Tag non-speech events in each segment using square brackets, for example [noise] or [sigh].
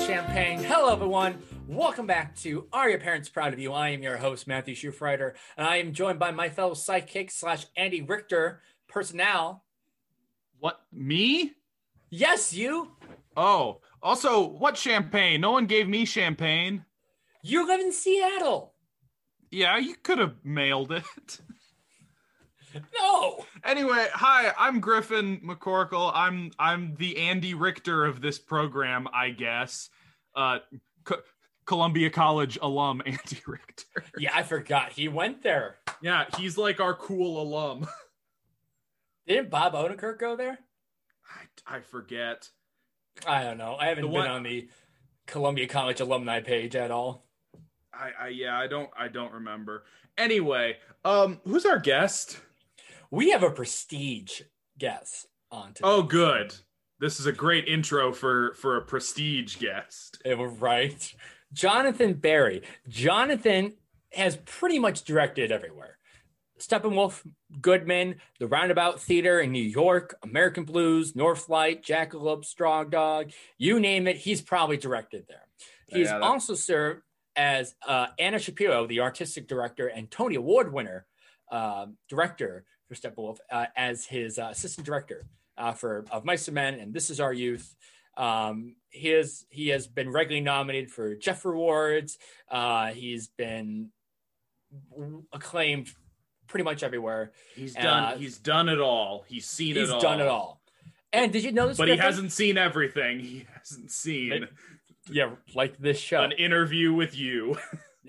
champagne. Hello, everyone. Welcome back to Are Your Parents Proud of You? I am your host, Matthew Schufreiter, and I am joined by my fellow psychic slash Andy Richter personnel. What me? Yes, you. Oh, also, what champagne? No one gave me champagne. You live in Seattle. Yeah, you could have mailed it. [laughs] No. Anyway, hi, I'm Griffin McCorkle. I'm I'm the Andy Richter of this program, I guess. Uh, Co- Columbia College alum [laughs] Andy Richter. Yeah, I forgot he went there. Yeah, he's like our cool alum. Didn't Bob Odenkirk go there? I, I forget. I don't know. I haven't The been one- on the Columbia College alumni page at all. I, I yeah, I don't I don't remember. Anyway, um, who's our guest? We have a prestige guest on today. Oh, good. This is a great intro for for a prestige guest. It right. Jonathan Berry. Jonathan has pretty much directed everywhere. Steppenwolf, Goodman, the Roundabout Theater in New York, American Blues, Northlight, Jackalope, Strong Dog, you name it, he's probably directed there. He's Yeah, also served as uh, Anna Shapiro, the artistic director and Tony Award winner um, director for Steppenwolf, uh, as his uh, assistant director uh, for Of Mice and Men and This Is Our Youth. Um, he is he has been regularly nominated for Jeff Awards. Uh, he's been acclaimed pretty much everywhere. He's Uh, done. he's done it all. He's seen He's it all. He's done it all. And did you know this? But he hasn't seen everything. He hasn't seen Yeah, like this show. an interview with you. [laughs]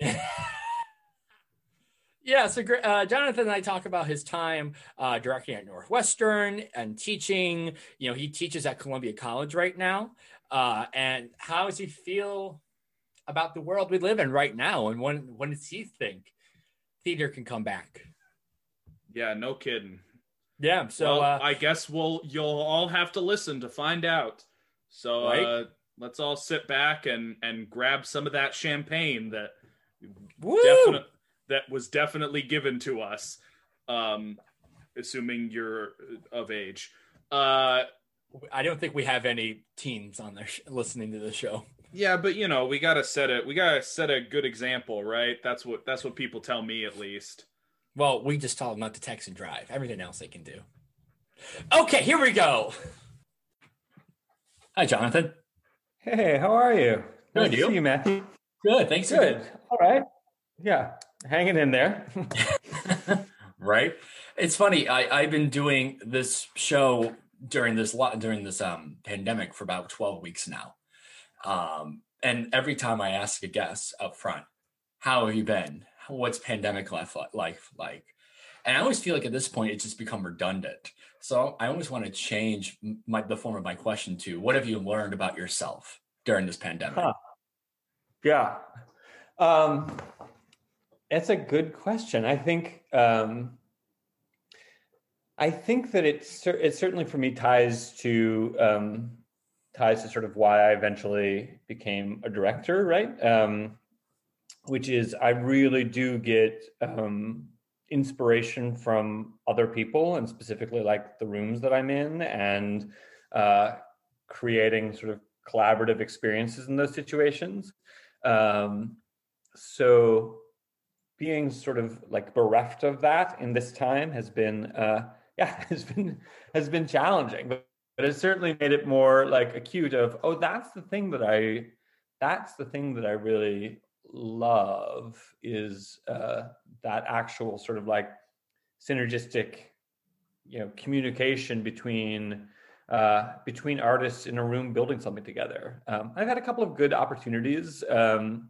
yeah, so uh, Jonathan and I talk about his time uh, directing at Northwestern and teaching. You know, he teaches at Columbia College right now. Uh, and how does he feel about the world we live in right now? And when when does he think theater can come back? yeah, no kidding. Yeah, so well, uh, I guess we'll you'll all have to listen to find out. So Right. uh, let's all sit back and and grab some of that champagne that woo! definite that was definitely given to us. Um, assuming you're of age. Uh, I don't think we have any teens on there sh- [laughs] listening to the show. Yeah, but you know, we gotta set it. We gotta set a good example, right? That's what that's what people tell me, at least. Well, we just told them not to text and drive. Everything else they can do. Okay, here we go. Hi, Jonathan. Hey, how are you? Good, Nice to you? see you, Matthew. Good, thanks. Good. All right. Yeah, hanging in there. right? It's funny. I, I've been doing this show during this lot during this um, pandemic for about twelve weeks now, um, and every time I ask a guest up front, "How have you been? What's pandemic life li- life like?" And I always feel like at this point it's just become redundant. So I always want to change my the form of my question to, "What have you learned about yourself during this pandemic?" Huh. yeah. Um, it's a good question. I think. Um, I think that it it certainly for me ties to um, ties to sort of why I eventually became a director, right? Um, which is I really do get um, inspiration from other people, and specifically like the rooms that I'm in, and uh, creating sort of collaborative experiences in those situations. Um, so being sort of like bereft of that in this time has been uh [laughs] yeah has been has been challenging but, but it's certainly made it more like acute of oh that's the thing that i that's the thing that i really love is uh that actual sort of like synergistic you know communication between uh, between artists in a room building something together. Um, I've had a couple of good opportunities. Um,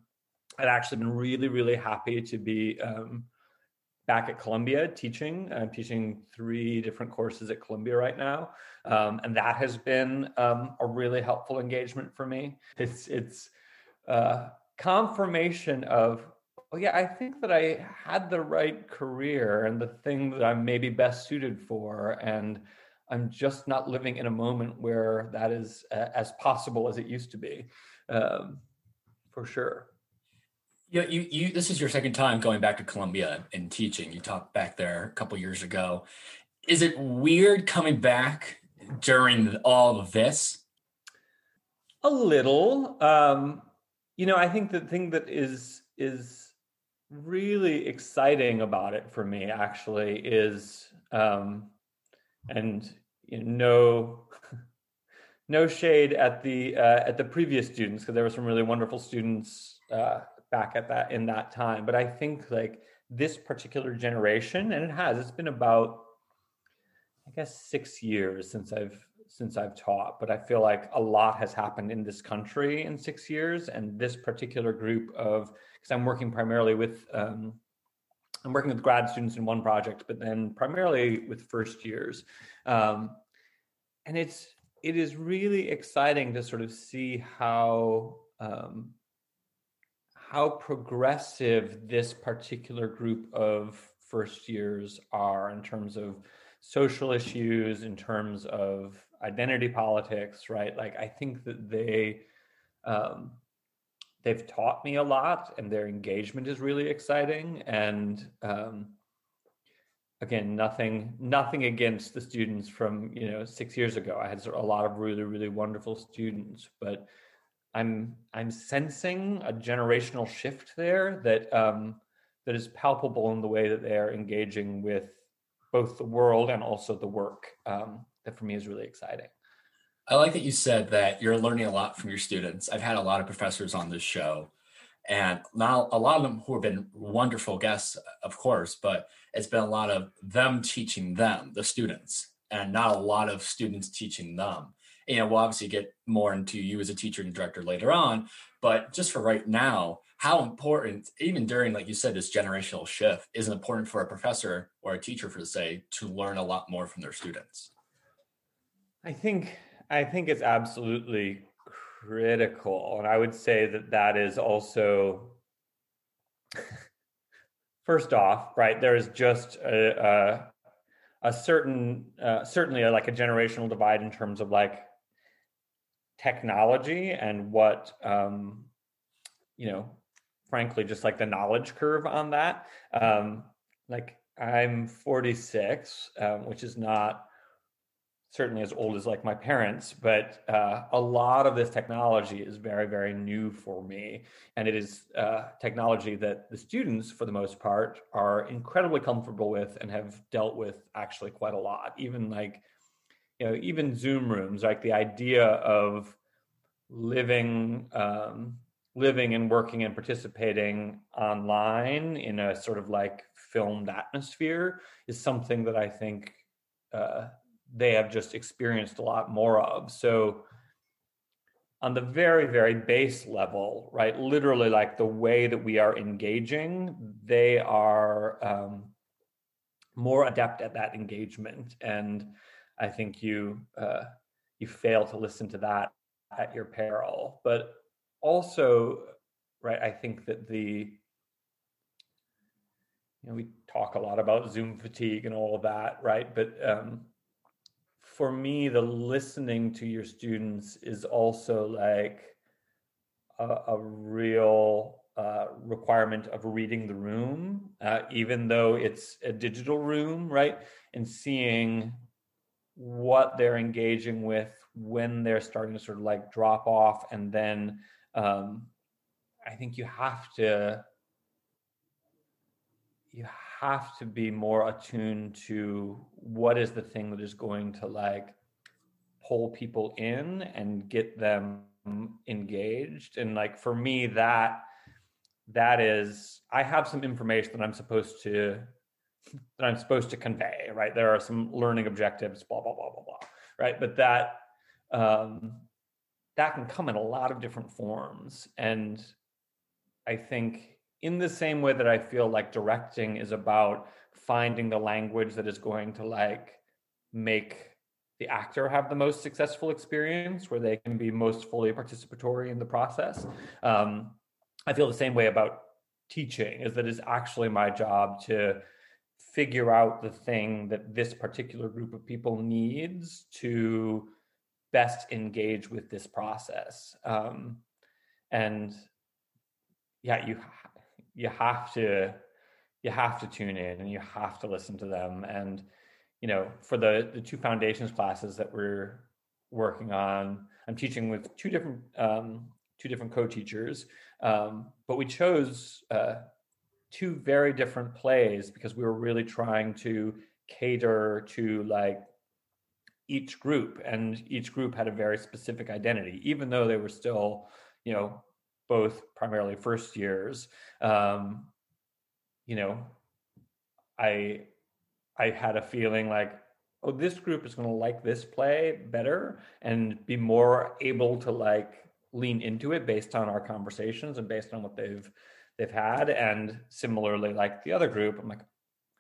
I've actually been really, really happy to be um, back at Columbia teaching. I'm teaching three different courses at Columbia right now, um, and that has been um, a really helpful engagement for me. It's it's uh, confirmation of oh yeah, I think that I had the right career and the thing that I'm maybe best suited for, and I'm just not living in a moment where that is uh, as possible as it used to be, um, for sure. You, you, you, this is your second time going back to Columbia and teaching. You talked back there a couple years ago. Is it weird coming back during all of this? A little. Um, you know, I think the thing that is is really exciting about it for me actually is um, and you know, no [laughs] no shade at the uh, at the previous students because there were some really wonderful students uh, back at that in that time. But i think like this particular generation and it has it's been about i guess six years since i've since i've taught but i feel like a lot has happened in this country in six years. And this particular group of because i'm working primarily with um, i'm working with grad students in one project but then primarily with first years. Um, and it's it is really exciting to sort of see how um, how progressive this particular group of first years are in terms of social issues, in terms of identity politics, right? Like I think that they um, they've taught me a lot, and their engagement is really exciting. And um, again, nothing nothing against the students from you know six years ago. I had a lot of really really wonderful students, but I'm I'm sensing a generational shift there that um, that is palpable in the way that they are engaging with both the world and also the work. Um, that for me is really exciting. I like that you said that you're learning a lot from your students. I've had a lot of professors on this show, and now a lot of them who have been wonderful guests, of course, but it's been a lot of them teaching them, the students, and not a lot of students teaching them. You know, we'll obviously get more into you as a teacher and director later on, but just for right now, how important, even during, like you said, this generational shift, is important for a professor or a teacher for say to learn a lot more from their students? I think I think it's absolutely critical, and I would say that that is also [laughs] first off, right, there is just a, a, a certain, uh, certainly a, like a generational divide in terms of like technology and what, um, you know, frankly, just like the knowledge curve on that. Um, like I'm 46, um, which is not certainly as old as like my parents, but uh, a lot of this technology is very, very new for me. And it is uh, technology that the students, for the most part, are incredibly comfortable with and have dealt with actually quite a lot. Even like, you know, even Zoom rooms, like the idea of living, um, living and working and participating online in a sort of like filmed atmosphere is something that I think uh, they have just experienced a lot more of. So, on the very, very base level, right, literally like the way that we are engaging, they are um, more adept at that engagement. And I think you uh, you fail to listen to that at your peril. But also, right, I think that the you know we talk a lot about Zoom fatigue and all of that, right? But um, for me, the listening to your students is also like a, a real uh, requirement of reading the room, uh, even though it's a digital room, right? And seeing what they're engaging with when they're starting to sort of like drop off. And then um, I think you have to, you have to be more attuned to what is the thing that is going to like pull people in and get them engaged and like for me that that is i have some information that i'm supposed to that i'm supposed to convey right there are some learning objectives blah blah blah blah blah right but that um that can come in a lot of different forms and i think in the same way that I feel like directing is about finding the language that is going to like make the actor have the most successful experience where they can be most fully participatory in the process. Um, I feel the same way about teaching is that it's actually my job to figure out the thing that this particular group of people needs to best engage with this process. Um, and yeah, you you have to you have to tune in and you have to listen to them and you know for the the two foundations classes that we're working on. I'm teaching with two different um, two different co-teachers, um, but we chose uh, two very different plays because we were really trying to cater to like each group, and each group had a very specific identity, even though they were still, you know, both primarily first years. Um, you know, I I had a feeling like, oh, this group is going to like this play better and be more able to like lean into it based on our conversations and based on what they've they've had. And similarly, like the other group, I'm like,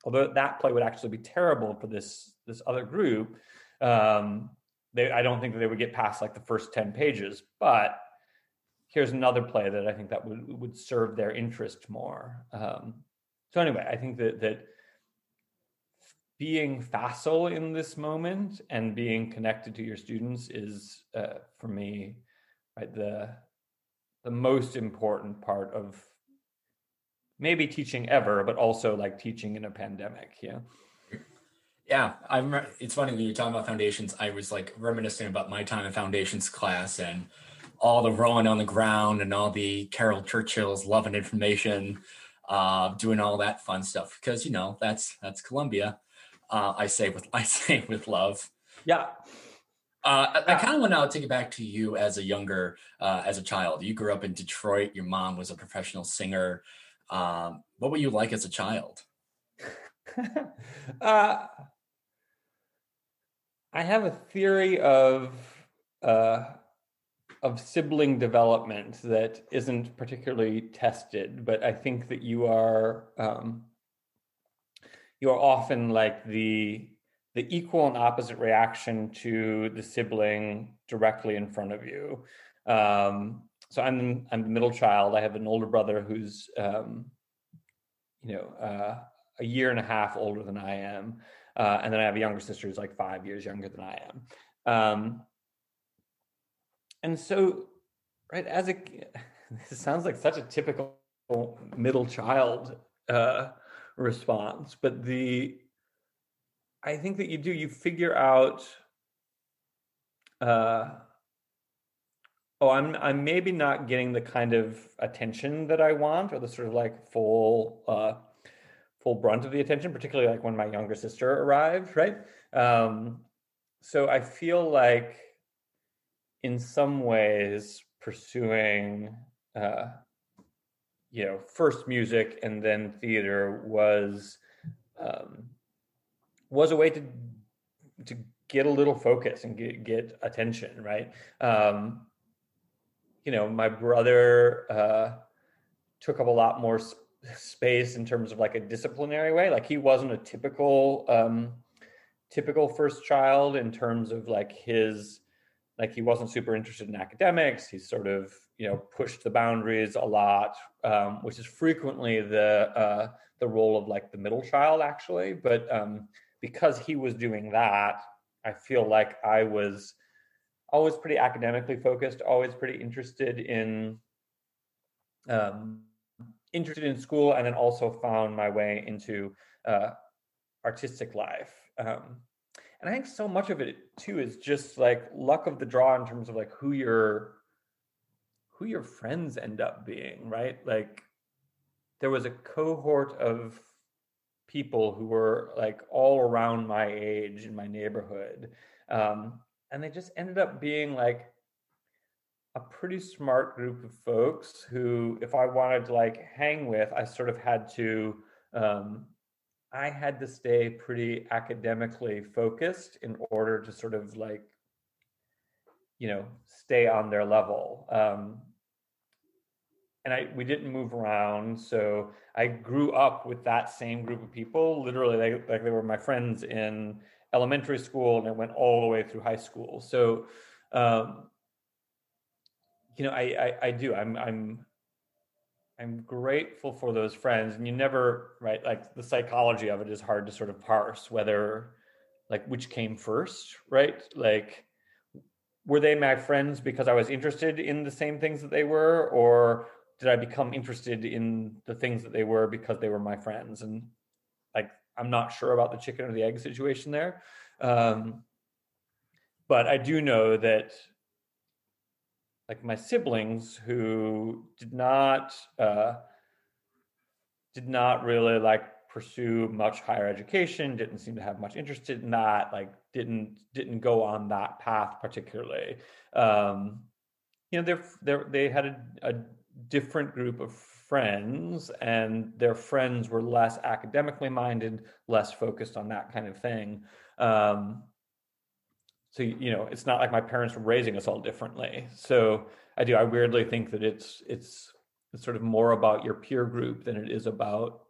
although that play would actually be terrible for this this other group, um, they I don't think that they would get past like the first ten pages, but here's another play that I think that would would serve their interest more. Um, so anyway, I think that that being facile in this moment and being connected to your students is uh, for me right the the most important part of maybe teaching ever but also like teaching in a pandemic yeah yeah i'm it's funny when you're talking about foundations i was like reminiscing about my time in foundations class and all the rolling on the ground and all the caryl churchill's love and information uh, doing all that fun stuff because you know that's that's columbia uh, I say with [laughs] I say with love. Yeah. Uh, I, I kind of want to take it back to you as a younger, uh, as a child. You grew up in Detroit. Your mom was a professional singer. Um, what were you like as a child? [laughs] uh, I have a theory of uh, of sibling development that isn't particularly tested, but I think that you are um, you're often like the the equal and opposite reaction to the sibling directly in front of you. Um, so I'm I'm the middle child. I have an older brother who's um, you know uh, a year and a half older than I am, uh, and then I have a younger sister who's like five years younger than I am. Um, and so, right as a [laughs] this sounds like such a typical middle child uh, response but the i think that you do you figure out uh oh i'm i'm maybe not getting the kind of attention that i want or the sort of like full uh full brunt of the attention particularly like when my younger sister arrived right? Um so i feel like in some ways pursuing uh you know first music and then theater was um, was a way to to get a little focus and get get attention right? Um, you know my brother uh, took up a lot more sp- space in terms of like a disciplinary way. Like he wasn't a typical um, typical first child in terms of like his like he wasn't super interested in academics. He sort of you know pushed the boundaries a lot um, which is frequently the uh, the role of like the middle child actually. But um, because he was doing that i feel like i was always pretty academically focused always pretty interested in um, interested in school and then also found my way into uh, artistic life um, and i think so much of it too is just like luck of the draw in terms of like who you're who your friends end up being, right? Like there was a cohort of people who were like all around my age in my neighborhood. Um, and they just ended up being like a pretty smart group of folks who, if I wanted to like hang with, I sort of had to, um, I had to stay pretty academically focused in order to sort of like, you know, stay on their level. Um, and I we didn't move around, so I grew up with that same group of people. Literally, like, like they were my friends in elementary school, and it went all the way through high school. So, um, you know, I, I I do. I'm I'm I'm grateful for those friends, and you never right like the psychology of it is hard to sort of parse whether like which came first, right? Like were they my friends because I was interested in the same things that they were, or did I become interested in the things that they were because they were my friends? And I'm not sure about the chicken or the egg situation there. Um, but I do know that like my siblings who did not uh, did not really like pursue much higher education didn't seem to have much interest in that like didn't didn't go on that path particularly um, you know they're, they're they had a, a different group of friends and their friends were less academically minded less focused on that kind of thing. Um, so you know it's not like my parents were raising us all differently. So i do i weirdly think that it's it's it's sort of more about your peer group than it is about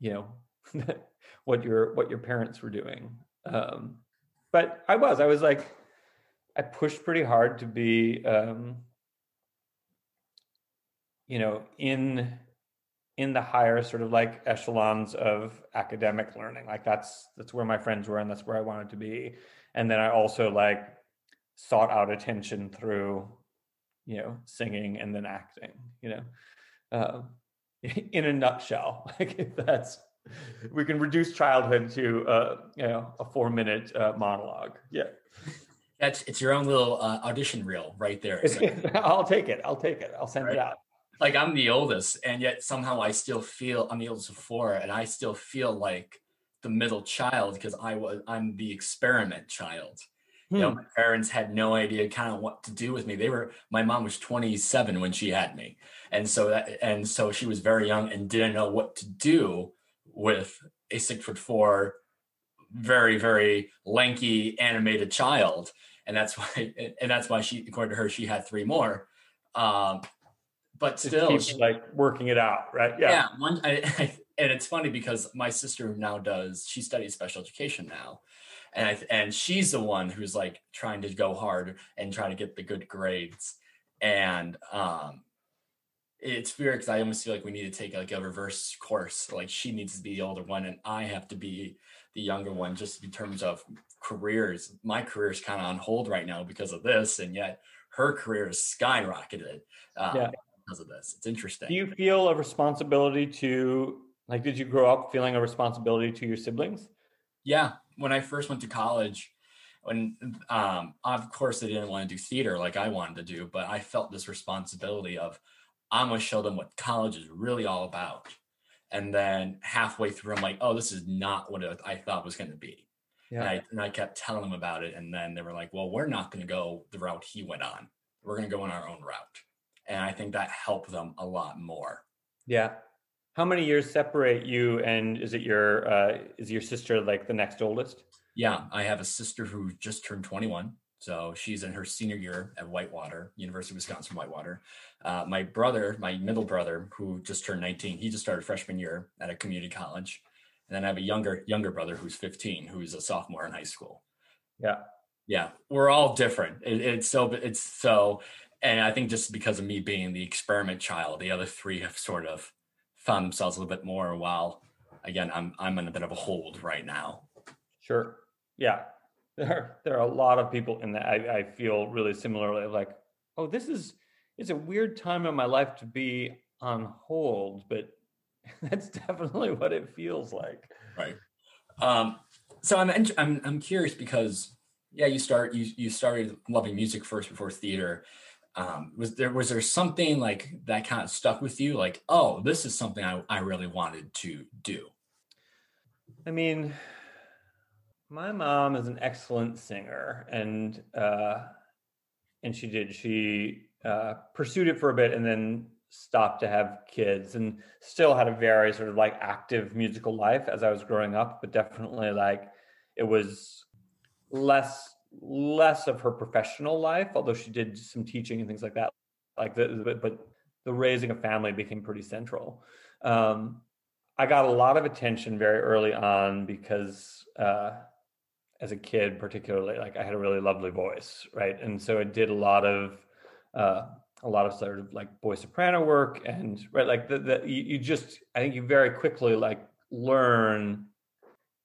you know [laughs] what your what your parents were doing. Um but i was i was like i pushed pretty hard to be um you know in in the higher sort of like echelons of academic learning. Like that's that's where my friends were and that's where i wanted to be. And then i also like sought out attention through you know singing and then acting you know? Uh, [laughs] in a nutshell [laughs] like if that's we can reduce childhood to uh, you know a four minute uh, monologue. Yeah. That's it's your own little uh, audition reel right there [laughs] i'll take it. I'll take it. I'll send right. it out like i'm the oldest and yet somehow i still feel i'm the oldest of four and i still feel like the middle child because I was I'm the experiment child. Hmm. You know, hmm. my parents had no idea kind of what to do with me. They were my mom was 27 when she had me. And so that and so she was very young and didn't know what to do with a six foot four, very, very lanky animated child. And that's [laughs] why and that's why she according to her, she had three more. Um but still she, like working it out, right? Yeah. Yeah. One, I, I, and it's funny because my sister now does she studies special education now and I, and she's the one who's like trying to go hard and try to get the good grades and um it's weird because I almost feel like we need to take like a reverse course. Like she needs to be the older one, and I have to be the younger one, just in terms of careers. My career is kind of on hold right now because of this, and yet her career is skyrocketed yeah. Because of this. It's interesting. Do you feel a responsibility to like, did you grow up feeling a responsibility to your siblings? Yeah. When I first went to college, when um, of course I didn't want to do theater like I wanted to do, but I felt this responsibility of I'm gonna show them what college is really all about. And then halfway through, I'm like, oh, this is not what I thought was going to be. Yeah. And, I, and I kept telling them about it. And then they were like, well, we're not going to go the route he went on. We're going to go on our own route. And I think that helped them a lot more. Yeah. How many years separate you and is it your uh, is your sister like the next oldest? Yeah i have a sister who just turned 21 so she's in her senior year at whitewater university of wisconsin whitewater. Uh, my brother my middle brother who just turned 19 he just started freshman year at a community college. And then i have a younger younger brother who's 15 who's a sophomore in high school. Yeah. Yeah we're all different. It, it's so it's so and i think just because of me being the experiment child the other three have sort of found themselves a little bit more while again i'm i'm in a bit of a hold right now. Sure. Yeah. [laughs] There there are a lot of people in that i, I feel really similarly like oh this is it's a weird time in my life to be on hold but [laughs] that's definitely what it feels like. Right. Um so i'm i'm i'm curious because yeah you start you you started loving music first before theater um, was there was there something like that kind of stuck with you? Like oh this is something I, I really wanted to do. I mean my mom is an excellent singer and uh and she did she uh pursued it for a bit and then stopped to have kids and still had a very sort of like active musical life as i was growing up but definitely like it was less less of her professional life, although she did some teaching and things like that. Like the, but the raising a family became pretty central. Um, I got a lot of attention very early on because uh, as a kid, particularly, like I had a really lovely voice, right? And so I did a lot of uh, a lot of sort of like boy soprano work, and right, like the, the you, you just I think you very quickly like learn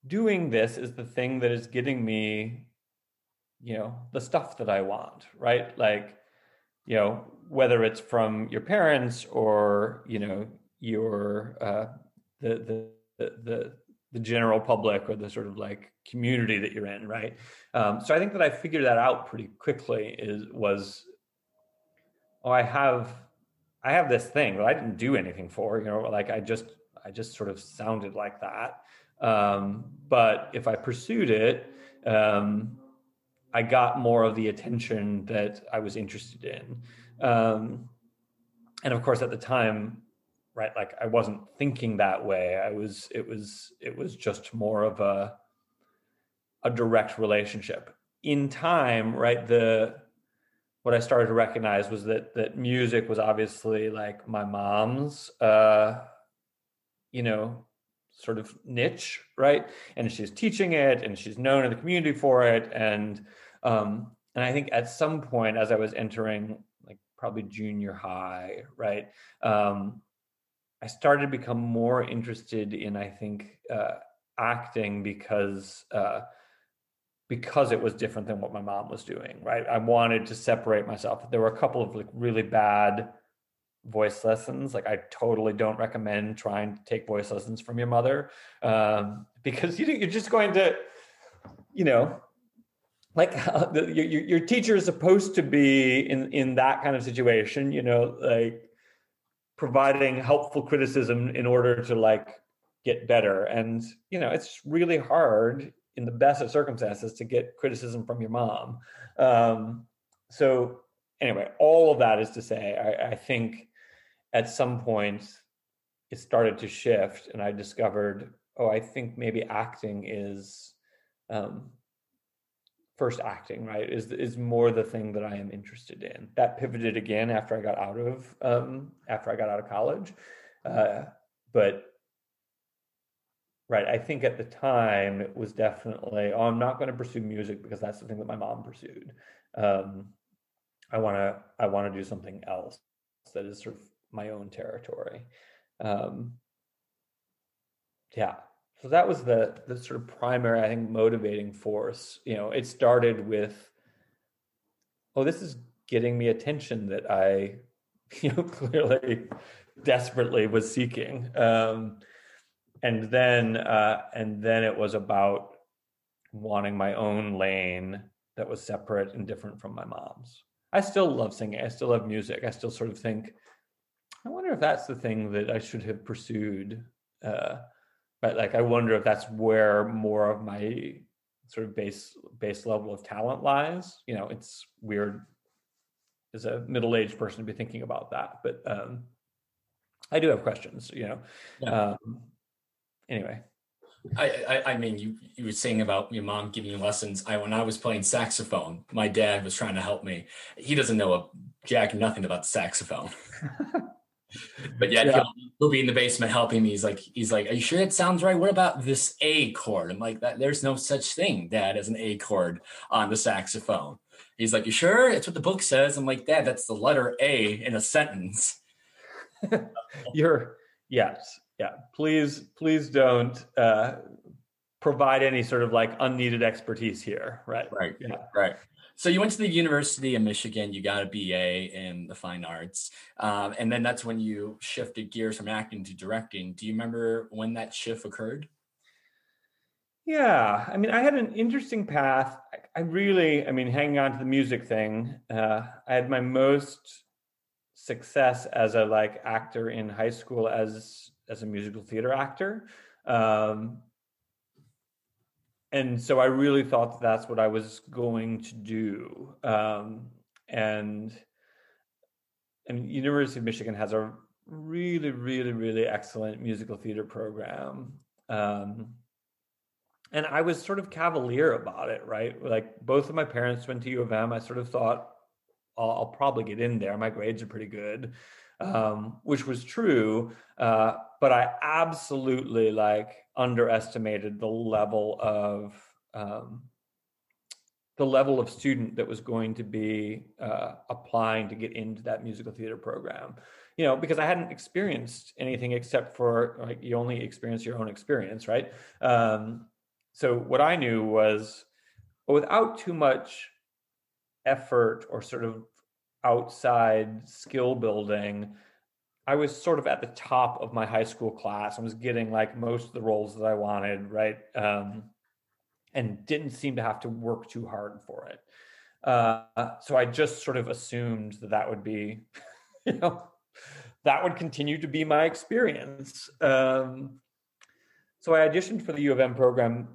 doing this is the thing that is getting me you know the stuff that i want right like you know whether it's from your parents or you know your uh the the the the general public or the sort of like community that you're in, right? Um, so I think that I figured that out pretty quickly. Is was oh, I have I have this thing that I didn't do anything for, you know, like I just I just sort of sounded like that. Um, but if I pursued it, um, I got more of the attention that I was interested in. Um, and of course, at the time, right, like I wasn't thinking that way. I was, it was, it was just more of a, a direct relationship. In time, right, the what I started to recognize was that that music was obviously like my mom's, uh, you know, sort of niche, right? And she's teaching it, and she's known in the community for it, and um, and I think at some point, as I was entering like probably junior high, right, um, I started to become more interested in I think uh, acting because. Uh, because it was different than what my mom was doing, right? I wanted to separate myself. There were a couple of like really bad voice lessons. Like I totally don't recommend trying to take voice lessons from your mother um, because you, you're just going to, you know, like uh, [laughs] the, your, your teacher is supposed to be in in that kind of situation, you know, like providing helpful criticism in order to like get better. And you know, it's really hard in the best of circumstances to get criticism from your mom. Um, so anyway, all of that is to say, I, I, think at some point it started to shift, and I discovered, oh, I think maybe acting is um, first acting, right? Is is more the thing that I am interested in. That pivoted again after I got out of um, after I got out of college, uh, but right i think at the time it was definitely oh i'm not going to pursue music because that's the thing that my mom pursued um, i want to i want to do something else that is sort of my own territory um, yeah so that was the the sort of primary i think motivating force you know it started with oh this is getting me attention that i [laughs] you know clearly desperately was seeking um, and then uh, and then it was about wanting my own lane that was separate and different from my mom's. I still love singing. I still love music. I still sort of think, I wonder if that's the thing that I should have pursued. Uh, but like, I wonder if that's where more of my sort of base base level of talent lies. You know, it's weird as a middle aged person to be thinking about that, but um, I do have questions. You know, yeah. um, anyway. I, I, I mean you you were saying about your mom giving you lessons. I when I was playing saxophone, my dad was trying to help me. He doesn't know a jack nothing about the saxophone. [laughs] but yet yeah. he'll, he'll, be in the basement helping me. He's like, he's like, Are you sure it sounds right? What about this A chord? I'm like, that there's no such thing, Dad, as an A chord on the saxophone. He's like, You sure? It's what the book says. I'm like, Dad, that's the letter A in a sentence. [laughs] You're yes yeah please please don't uh, provide any sort of like unneeded expertise here right right yeah right so you went to the university of michigan you got a ba in the fine arts um, and then that's when you shifted gears from acting to directing. Do you remember when that shift occurred? Yeah i mean i had an interesting path. I really i mean hanging on to the music thing uh, i had my most success as a like actor in high school as as a musical theater actor. Um, and so I really thought that that's what I was going to do. Um, and and University of Michigan has a really, really, really excellent musical theater program. Um, and I was sort of cavalier about it, right? Like both of my parents went to U of M. I sort of thought I'll, I'll probably get in there. My grades are pretty good um, which was true. Uh, but I absolutely like underestimated the level of um, the level of student that was going to be uh, applying to get into that musical theater program. You know, because I hadn't experienced anything except for like you only experience your own experience, right? Um, so what I knew was without too much effort or sort of outside skill building, I was sort of at the top of my high school class. I was getting like most of the roles that I wanted, right? Um, and didn't seem to have to work too hard for it. Uh, so I just sort of assumed that that would be, [laughs] you know, that would continue to be my experience. Um, so I auditioned for the U of M program,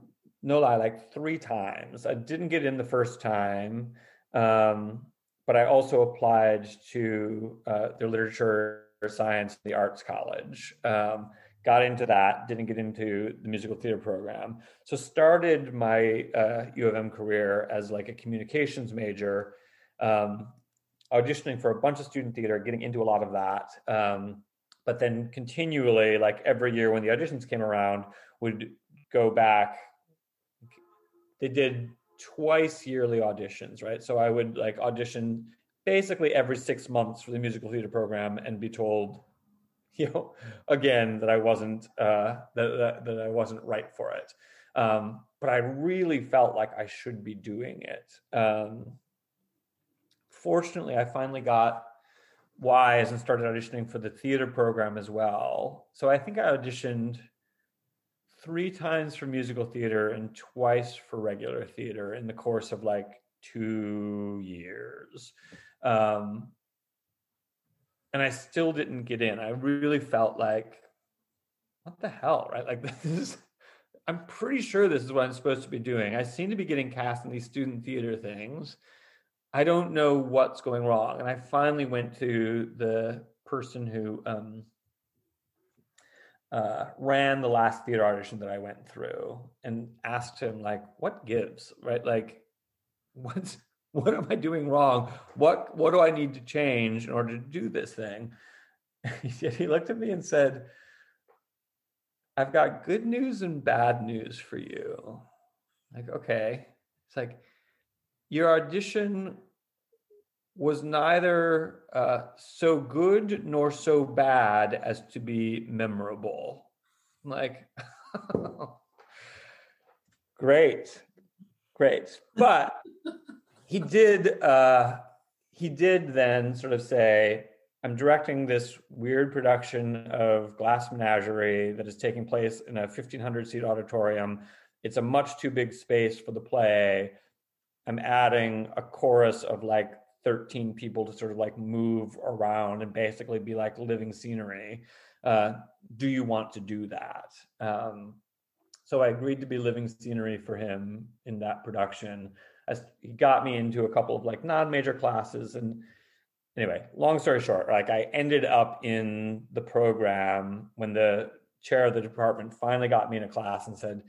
no lie, like three times. I didn't get in the first time, um, but I also applied to uh, their literature, science, the arts college. Um, got into that, didn't get into the musical theater program. So started my uh, U of M career as like a communications major, um, auditioning for a bunch of student theater, getting into a lot of that. Um, but then continually, like every year when the auditions came around, would go back. They did twice yearly auditions, right? So I would like audition basically every six months for the musical theater program and be told you know, again that I wasn't uh, that, that, that I wasn't right for it. Um, but I really felt like I should be doing it. Um, fortunately, I finally got wise and started auditioning for the theater program as well. So I think I auditioned three times for musical theater and twice for regular theater in the course of like two years. Um, and I still didn't get in. I really felt like, what the hell, right? Like [laughs] this is, I'm pretty sure this is what I'm supposed to be doing. I seem to be getting cast in these student theater things. I don't know what's going wrong. And I finally went to the person who um, uh, ran the last theater audition that I went through and asked him, like, what gives, right? Like, [laughs] what's what am I doing wrong? What what do I need to change in order to do this thing? [laughs] he said, he looked at me and said, I've got good news and bad news for you. Like, okay. It's like your audition was neither uh, so good nor so bad as to be memorable. I'm like, [laughs] great, great. But he did uh, he did then sort of say i'm directing this weird production of glass menagerie that is taking place in a 1500 seat auditorium. It's a much too big space for the play. I'm adding a chorus of like 13 people to sort of like move around and basically be like living scenery. Uh, do you want to do that? Um, so i agreed to be living scenery for him in that production he got me into a couple of like non-major classes. And anyway long story short like i ended up in the program when the chair of the department finally got me in a class and said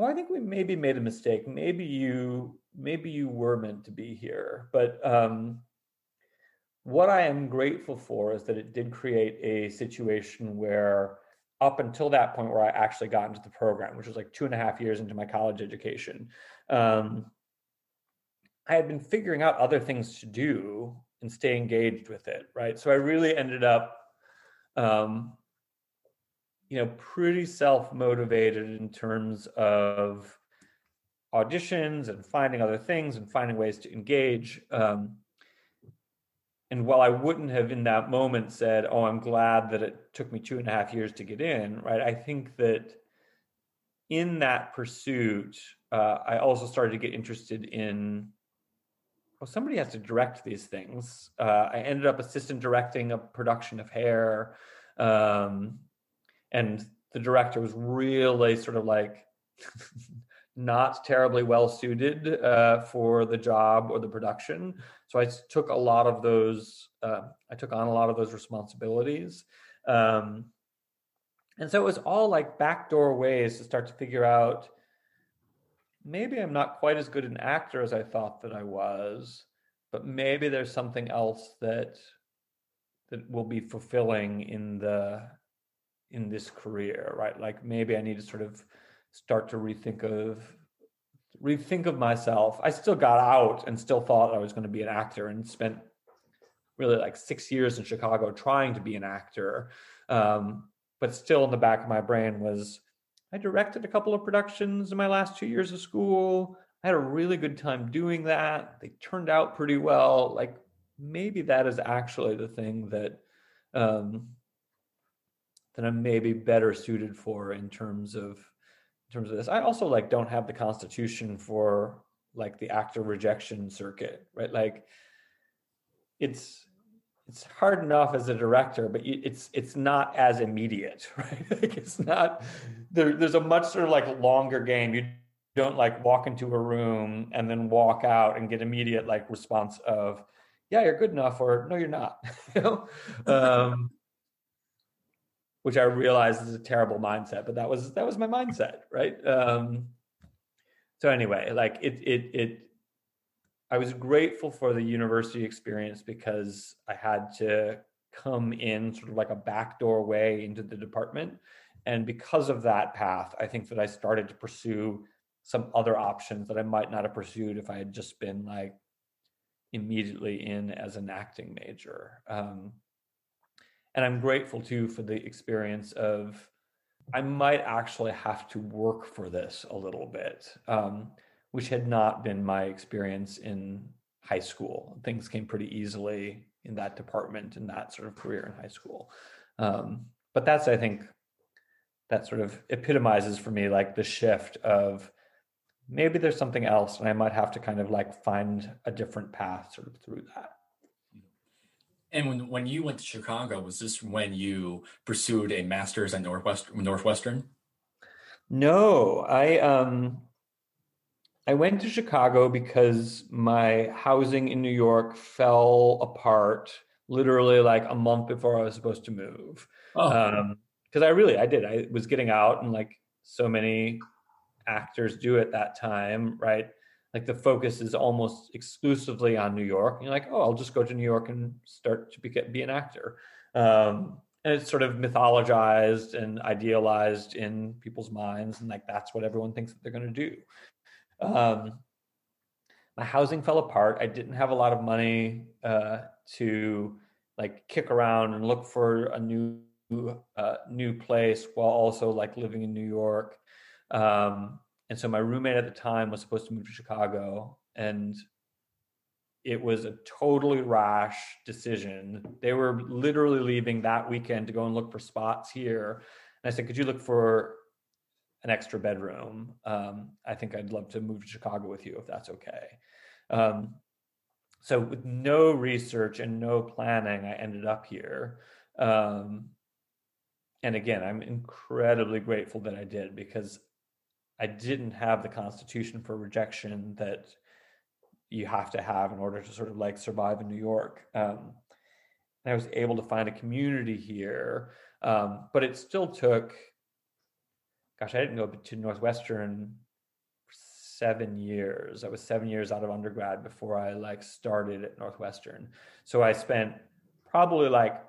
oh i think we maybe made a mistake. Maybe you maybe you were meant to be here. But um, what i am grateful for is that it did create a situation where up until that point where i actually got into the program which was like two and a half years into my college education um, I had been figuring out other things to do and stay engaged with it, right? So I really ended up, um, you know, pretty self motivated in terms of auditions and finding other things and finding ways to engage. Um, and while I wouldn't have in that moment said, "Oh, I'm glad that it took me two and a half years to get in," right? I think that in that pursuit, uh, I also started to get interested in well, somebody has to direct these things. Uh, I ended up assistant directing a production of Hair, um, and the director was really sort of like [laughs] not terribly well suited uh, for the job or the production. So I took a lot of those. Uh, I took on a lot of those responsibilities. Um, and so it was all like backdoor ways to start to figure out maybe I'm not quite as good an actor as I thought that I was, but maybe there's something else that that will be fulfilling in the in this career, right? Like maybe I need to sort of start to rethink of rethink of myself. I still got out and still thought I was going to be an actor and spent really like six years in Chicago trying to be an actor. Um, but still in the back of my brain was I directed a couple of productions in my last two years of school. I had a really good time doing that. They turned out pretty well. Like maybe that is actually the thing that um, that I'm maybe better suited for in terms of in terms of this. I also like don't have the constitution for like the actor rejection circuit, right? Like it's it's hard enough as a director, but it's it's not as immediate, [laughs] right? Like it's not there. There's a much sort of like longer game. You don't like walk into a room and then walk out and get immediate like response of, yeah, you're good enough, or no, you're not. [laughs] you know, um, which I realize is a terrible mindset, but that was that was my mindset, right? Um, so anyway, like it it it I was grateful for the university experience because I had to come in sort of like a backdoor way into the department. And because of that path, I think that I started to pursue some other options that I might not have pursued if I had just been like immediately in as an acting major. Um, and I'm grateful too for the experience of I might actually have to work for this a little bit. Um, which had not been my experience in high school. Things came pretty easily in that department in that sort of career in high school. Um, but that's, I think, that sort of epitomizes for me like the shift of maybe there's something else and I might have to kind of like find a different path sort of through that. And when, when you went to Chicago, was this when you pursued a master's at Northwest, Northwestern? No, I um I went to Chicago because my housing in New York fell apart literally like a month before I was supposed to move. Oh. Um, because I really I did. I was getting out and like so many actors do at that time, right? Like the focus is almost exclusively on New York. And you're like, oh, I'll just go to New York and start to be, be an actor. Um, and it's sort of mythologized and idealized in people's minds, and like that's what everyone thinks that they're going to do. Um, my housing fell apart. I didn't have a lot of money uh, to like kick around and look for a new uh, new place while also like living in New York. Um, and so my roommate at the time was supposed to move to Chicago, and it was a totally rash decision. They were literally leaving that weekend to go and look for spots here. And I said, "Could you look for an extra bedroom. Um, I think I'd love to move to Chicago with you if that's okay. Um, so with no research and no planning, I ended up here. Um, and again, I'm incredibly grateful that I did because I didn't have the constitution for rejection that you have to have in order to sort of like survive in New York. Um, I was able to find a community here, um, but it still took gosh, I didn't go to Northwestern seven years. I was seven years out of undergrad before I like started at Northwestern. So I spent probably like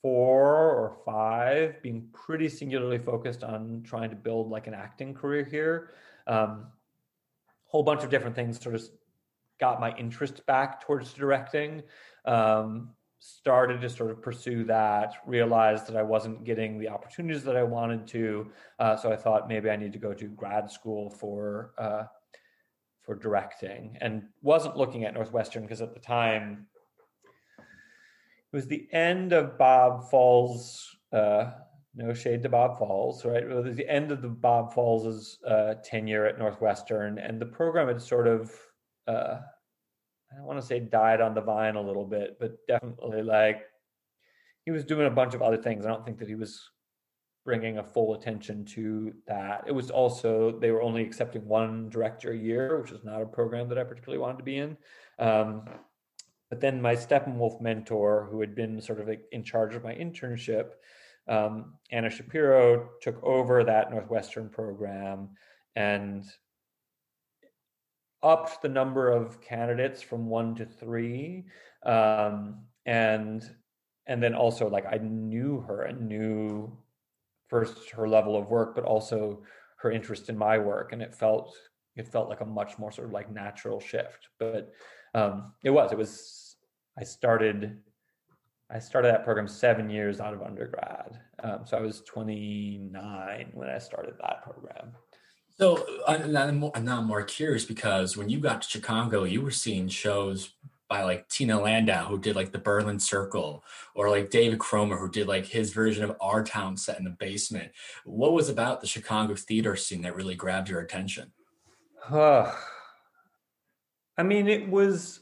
four or five being pretty singularly focused on trying to build like an acting career here. Um, whole bunch of different things sort of got my interest back towards directing. Um, started to sort of pursue that, realized that I wasn't getting the opportunities that I wanted to. Uh, so I thought maybe I need to go to grad school for uh, for directing, and wasn't looking at Northwestern because at the time it was the end of Bob Falls. Uh, no shade to Bob Falls, right? It was the end of the Bob Falls's uh, tenure at Northwestern, and the program had sort of uh, I don't want to say died on the vine a little bit, but definitely like he was doing a bunch of other things. I don't think that he was bringing a full attention to that. It was also they were only accepting one director a year, which is not a program that I particularly wanted to be in. Um, but then my Steppenwolf mentor, who had been sort of like in charge of my internship, um, Anna Shapiro, took over that Northwestern program and upped the number of candidates from one to three um, and and then also like i knew her and knew first her level of work but also her interest in my work and it felt it felt like a much more sort of like natural shift. But um, it was it was i started i started that program seven years out of undergrad. Um, so i was 29 when i started that program so I'm now more curious because when you got to Chicago, you were seeing shows by like Tina Landau, who did like the Berlin Circle, or like David Cromer, who did like his version of Our Town set in the basement. What was about the Chicago theater scene that really grabbed your attention? Uh, I mean, it was.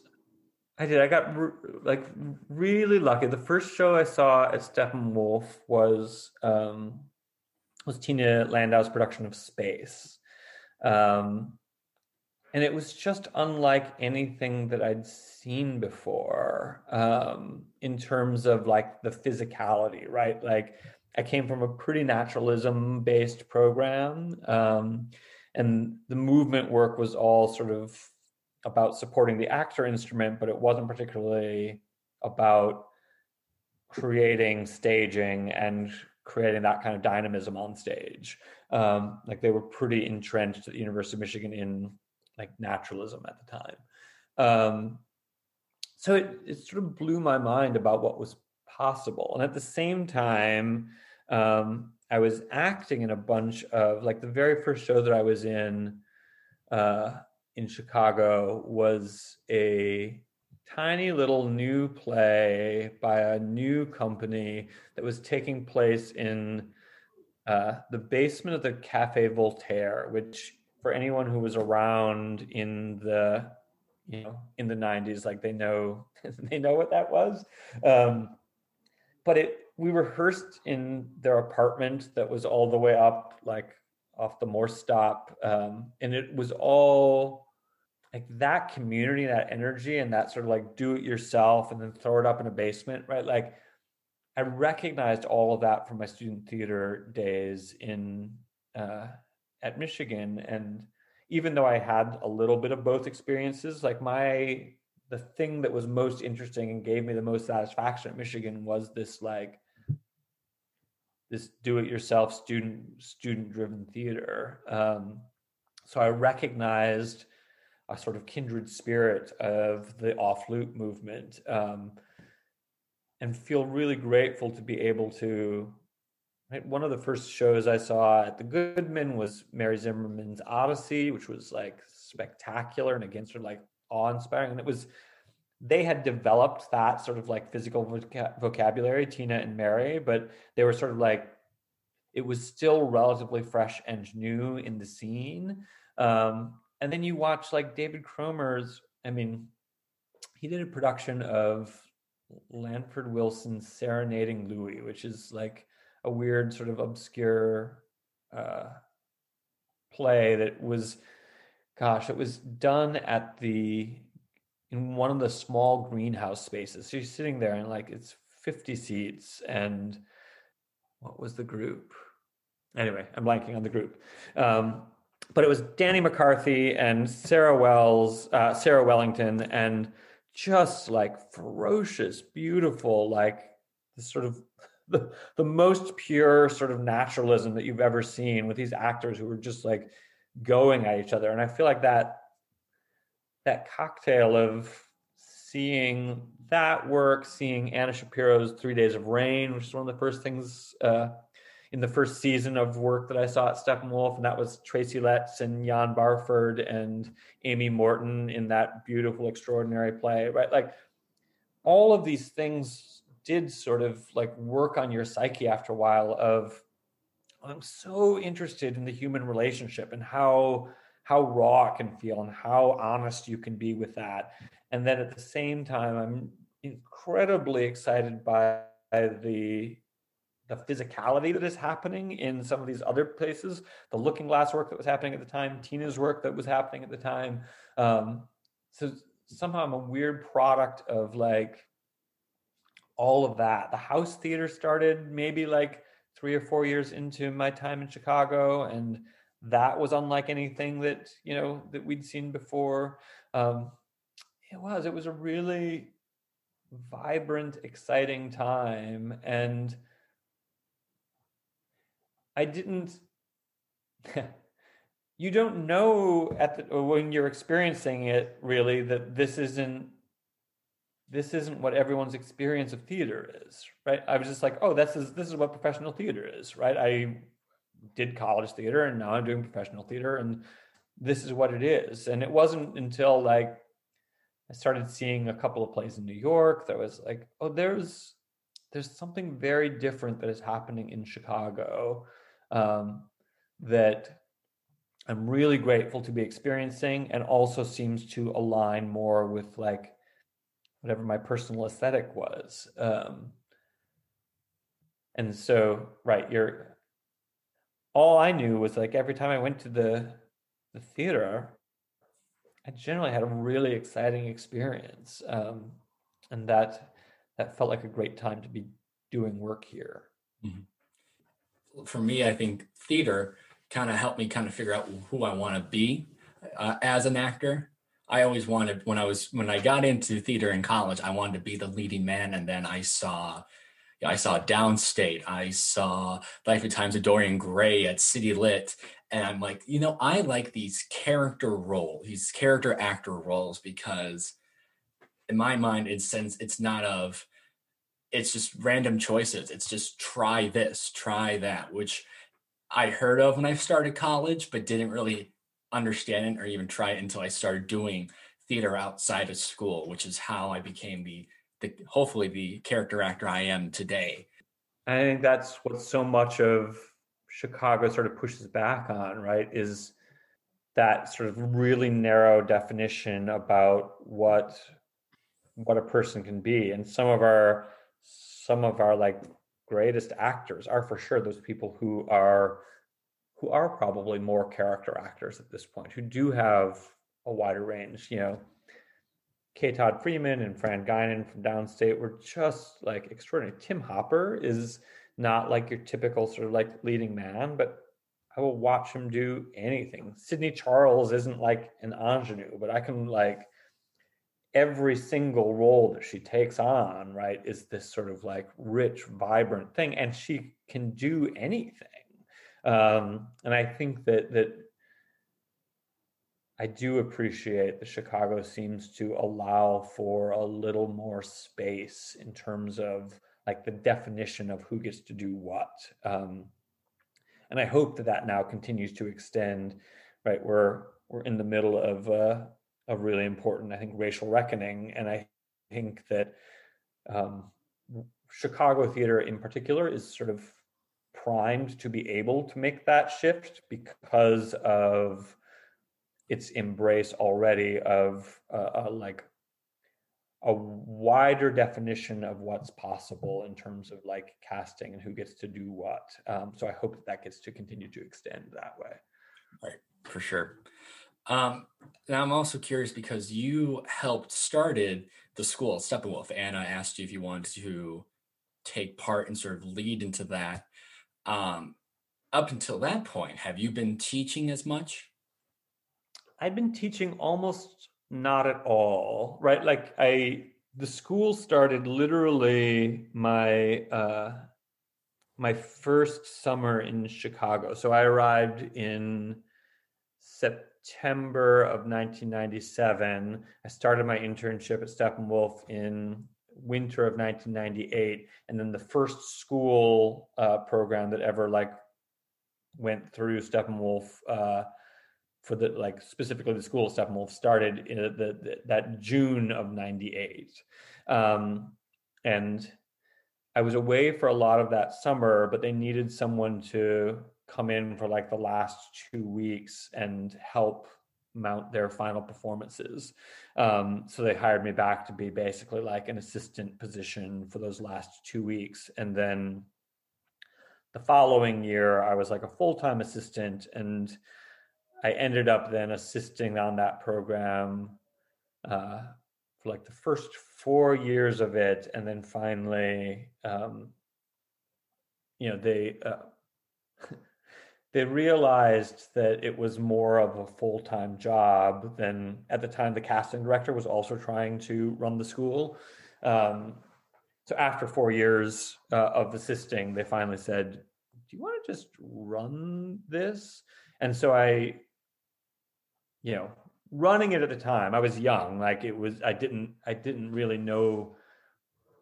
I did. I got re- like really lucky. The first show I saw at Steppenwolf was um, was Tina Landau's production of Space, um, and it was just unlike anything that I'd seen before um, in terms of like the physicality. Right, like I came from a pretty naturalism based program, um, and the movement work was all sort of about supporting the actor instrument, but it wasn't particularly about creating staging and creating that kind of dynamism on stage. Um, like they were pretty entrenched at the University of Michigan in like naturalism at the time. Um, so it, it sort of blew my mind about what was possible. And at the same time, um, I was acting in a bunch of like the very first show that I was in uh, in Chicago was a tiny little new play by a new company that was taking place in uh, the basement of the Cafe Voltaire, which for anyone who was around in the you know in the 90s like they know [laughs] they know what that was. Um, but it we rehearsed in their apartment that was all the way up like off the Morse stop. Um, and it was all like that community that energy and that sort of like do it yourself and then throw it up in a basement right? Like i recognized all of that from my student theater days in uh, at michigan. And even though i had a little bit of both experiences like my the thing that was most interesting and gave me the most satisfaction at michigan was this like this do it yourself student student driven theater. Um, so i recognized a sort of kindred spirit of the off loop movement. Um, and feel really grateful to be able to right one of the first shows i saw at the goodman was mary zimmerman's odyssey which was like spectacular and again sort of like awe-inspiring and it was they had developed that sort of like physical vocabulary tina and mary but they were sort of like it was still relatively fresh and new in the scene um, and then you watch like David Cromer's. I mean, he did a production of Lanford Wilson Serenading Louie, which is like a weird sort of obscure uh, play that was, gosh, it was done at the in one of the small greenhouse spaces. So you're sitting there and like it's 50 seats and what was the group? Anyway, I'm blanking on the group. Um, but it was Danny McCarthy and Sarah Wells, uh, Sarah Wellington, and just like ferocious, beautiful, like the sort of [laughs] the, the most pure sort of naturalism that you've ever seen with these actors who were just like going at each other. And I feel like that that cocktail of seeing that work, seeing Anna Shapiro's Three Days of Rain, which is one of the first things uh, in the first season of work that I saw at Steppenwolf, and that was Tracy Letts and Ian Barford and Amy Morton in that beautiful, extraordinary play, right? Like all of these things did sort of like work on your psyche after a while of I'm so interested in the human relationship and how how raw it can feel and how honest you can be with that. And then at the same time, I'm incredibly excited by the the physicality that is happening in some of these other places, the Looking Glass work that was happening at the time, Tina's work that was happening at the time. Um, so somehow I'm a weird product of like all of that. The house theater started maybe like three or four years into my time in Chicago, and that was unlike anything that you know that we'd seen before. Um, it was. It was a really vibrant, exciting time, and I didn't. [laughs] you don't know at the when you're experiencing it really that this isn't this isn't what everyone's experience of theater is, right? I was just like, oh, this is this is what professional theater is, right? I did college theater and now I'm doing professional theater and this is what it is. And it wasn't until like I started seeing a couple of plays in New York that was like, oh, there's there's something very different that is happening in Chicago um, that I'm really grateful to be experiencing, and also seems to align more with like whatever my personal aesthetic was. Um, and so, right, you're all I knew was like every time I went to the the theater, I generally had a really exciting experience, um, and that that felt like a great time to be doing work here. Mm-hmm. For me, I think theater kind of helped me kind of figure out who I want to be uh, as an actor. I always wanted when I was when I got into theater in college, I wanted to be the leading man, and then I saw I saw Downstate. I saw Life and Times of Dorian Gray at City Lit. And I'm like, you know, I like these character roles, these character actor roles, because in my mind, it sense it's not of it's just random choices. It's just try this, try that, which I heard of when I started college, but didn't really understand it or even try it until I started doing theater outside of school, which is how I became the the hopefully the character actor I am today. I think that's what so much of Chicago sort of pushes back on, right? Is that sort of really narrow definition about what what a person can be. And some of our some of our like greatest actors are for sure those people who are who are probably more character actors at this point, who do have a wider range, you know, K. Todd Freeman and Fran Guinan from Downstate were just like extraordinary. Tim Hopper is not like your typical sort of like leading man, but I will watch him do anything. Sydney Charles isn't like an ingenue, but I can like every single role that she takes on, right, is this sort of like rich, vibrant thing, and she can do anything. Um, and I think that that I do appreciate that Chicago seems to allow for a little more space in terms of like the definition of who gets to do what. Um, and I hope that that now continues to extend. Right, we're we're in the middle of a, a really important, I think, racial reckoning, and I think that um, Chicago theater in particular is sort of primed to be able to make that shift because of its embrace already of uh, uh, like a wider definition of what's possible in terms of like casting and who gets to do what. Um, so I hope that that gets to continue to extend that way. Right, for sure. Um, now I'm also curious because you helped started the school at Steppenwolf. Anna asked you if you wanted to take part and sort of lead into that. Um, up until that point, have you been teaching as much? I've been teaching almost not at all, right? Like I the school started literally my uh my first summer in Chicago. So I arrived in September of 1997. I started my internship at Steppenwolf in winter of 1998 and then the first school uh, program that ever like went through Steppenwolf uh, for the like specifically the school Steppenwolf started in the, the that June of '98, um, and I was away for a lot of that summer, but they needed someone to come in for like the last two weeks and help mount their final performances. Um, so they hired me back to be basically like an assistant position for those last two weeks, and then the following year I was like a full time assistant and I ended up then assisting on that program uh, for like the first four years of it, and then finally, um, you know, they uh, [laughs] they realized that it was more of a full time job than at the time. The casting director was also trying to run the school. Um, so after four years uh, of assisting, they finally said, "Do you want to just run this?" And so I you know running it at the time i was young like it was i didn't i didn't really know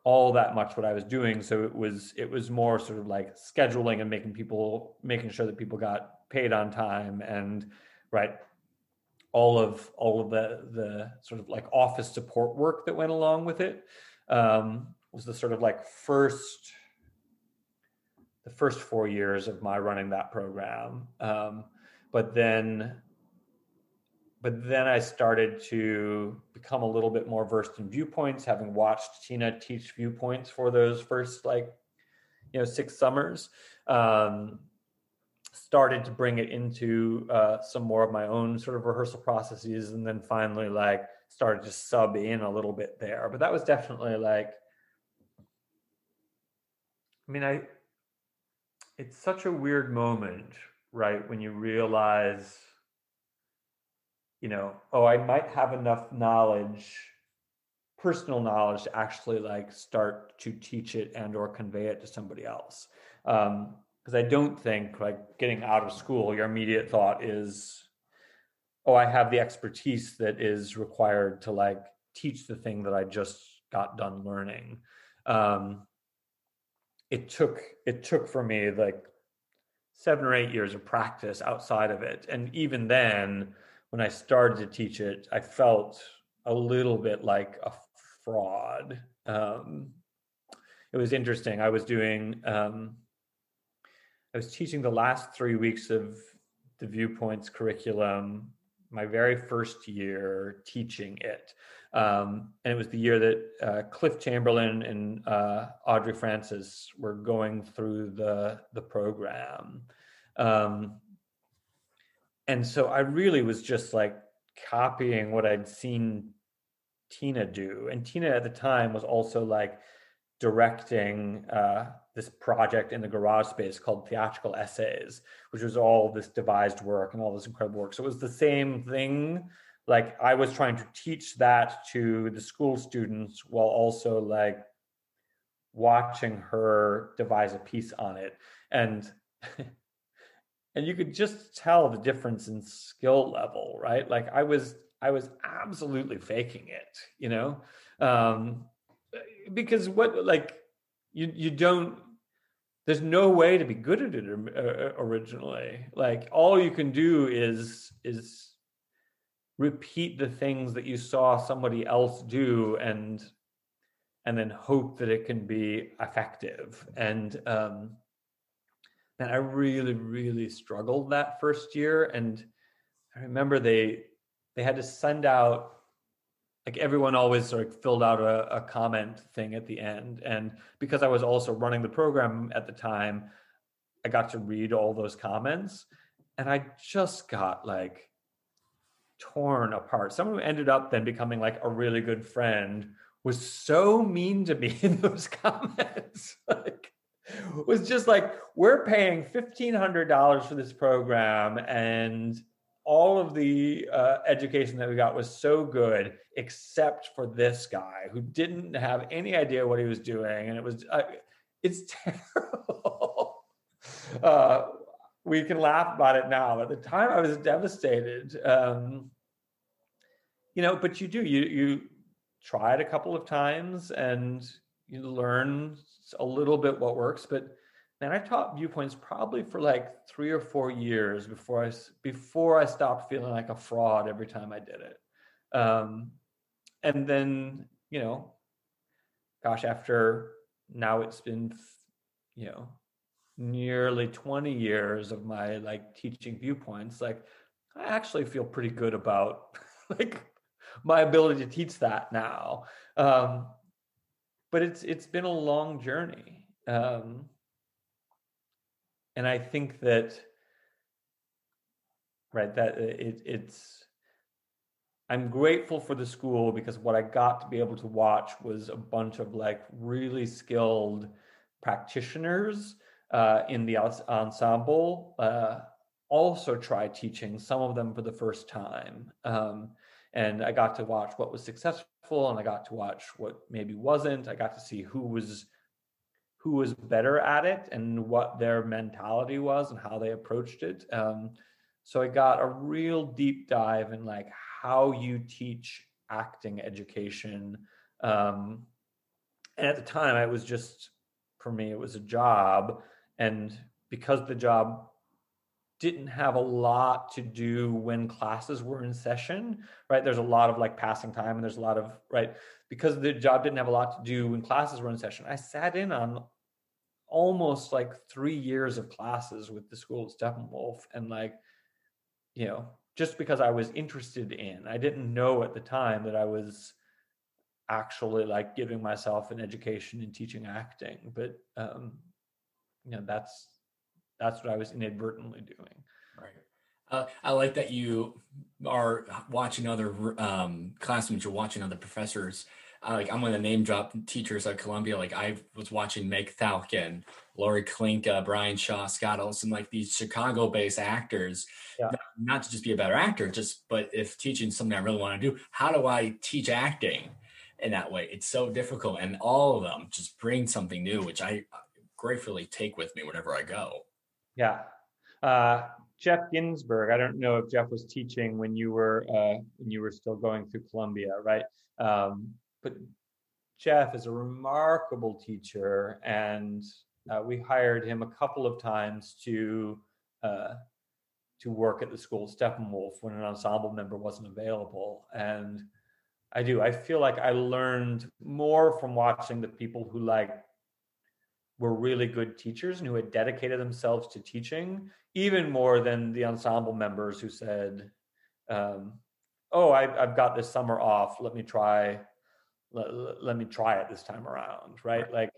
all that much what i was doing. So it was it was more sort of like scheduling and making people making sure that people got paid on time and right all of all of the the sort of like office support work that went along with it um, was the sort of like first the first four years of my running that program. Um, but then but then I started to become a little bit more versed in viewpoints, having watched Tina teach viewpoints for those first like, you know, six summers. Um, started to bring it into uh, some more of my own sort of rehearsal processes, and then finally like started to sub in a little bit there. But that was definitely like, I mean, I. It's such a weird moment, right, when you realize you know, oh, I might have enough knowledge, personal knowledge to actually like start to teach it and or convey it to somebody else. Um, because I don't think like getting out of school, your immediate thought is, oh, I have the expertise that is required to like teach the thing that I just got done learning. Um, it took it took for me like seven or eight years of practice outside of it, and even then, when I started to teach it, I felt a little bit like a fraud. Um, it was interesting. I was doing, um, I was teaching the last three weeks of the Viewpoints curriculum, my very first year teaching it. Um, and it was the year that uh, Cliff Chamberlain and uh, Audrey Francis were going through the the program. Um, and so I really was just like copying what I'd seen Tina do. And Tina at the time was also like directing uh, this project in the garage space called Theatrical Essays, which was all this devised work and all this incredible work. So it was the same thing. Like I was trying to teach that to the school students while also like watching her devise a piece on it. And [laughs] and you could just tell the difference in skill level right? Like i was i was absolutely faking it you know? Um because what like you you don't there's no way to be good at it originally. Like all you can do is is repeat the things that you saw somebody else do and and then hope that it can be effective. And um and I really, really struggled that first year. And I remember they they had to send out like everyone always sort of filled out a, a comment thing at the end. And because I was also running the program at the time, I got to read all those comments. And I just got like torn apart. Someone who ended up then becoming like a really good friend was so mean to me in those [laughs] comments. like [laughs] was just like we're paying $1500 for this program and all of the uh, education that we got was so good except for this guy who didn't have any idea what he was doing and it was uh, it's [laughs] terrible. Uh, we can laugh about it now but at the time i was devastated um, you know but you do you you try it a couple of times and you learn a little bit what works, but man, I taught viewpoints probably for like three or four years before I before I stopped feeling like a fraud every time I did it. Um, and then you know, gosh, after now it's been you know nearly 20 years of my like teaching viewpoints like i actually feel pretty good about [laughs] like my ability to teach that now um but it's it's been a long journey. Um, and i think that right that uh, it, it's i'm grateful for the school because what i got to be able to watch was a bunch of like really skilled practitioners uh, in the ensemble uh, also try teaching some of them for the first time. Um, and i got to watch what was successful and I got to watch what maybe wasn't. I got to see who was who was better at it and what their mentality was and how they approached it. Um, so I got a real deep dive in like how you teach acting education. Um, and at the time, it was just for me, it was a job, and because the job didn't have a lot to do when classes were in session, right? There's a lot of like passing time and there's a lot of, right? Because the job didn't have a lot to do when classes were in session. I sat in on almost like three years of classes with the school at Steppenwolf and like, you know, just because I was interested in, I didn't know at the time that I was actually like giving myself an education in teaching acting, but um, you know, that's that's what I was inadvertently doing. Right. Uh, I like that you are watching other um, classmates. You're watching other professors. Uh, like I'm going to name drop teachers at Columbia. Like I was watching Meg Thalken, Laurie Klinka, Brian Shaw, Scott Olson, like these Chicago-based actors. Yeah. Not, not to just be a better actor, just but if teaching something I really want to do, how do I teach acting in that way? It's so difficult, and all of them just bring something new, which I gratefully take with me wherever I go. Yeah. Uh, Jeff Ginsburg. I don't know if Jeff was teaching when you were uh, when you were still going through Columbia, right? Um, but Jeff is a remarkable teacher, and uh, we hired him a couple of times to uh, to work at the school of Steppenwolf when an ensemble member wasn't available. And I do. I feel like I learned more from watching the people who like were really good teachers and who had dedicated themselves to teaching, even more than the ensemble members who said, um, "Oh, I, have got this summer off. Let me try. Let, let me try it this time around." Right? right? Like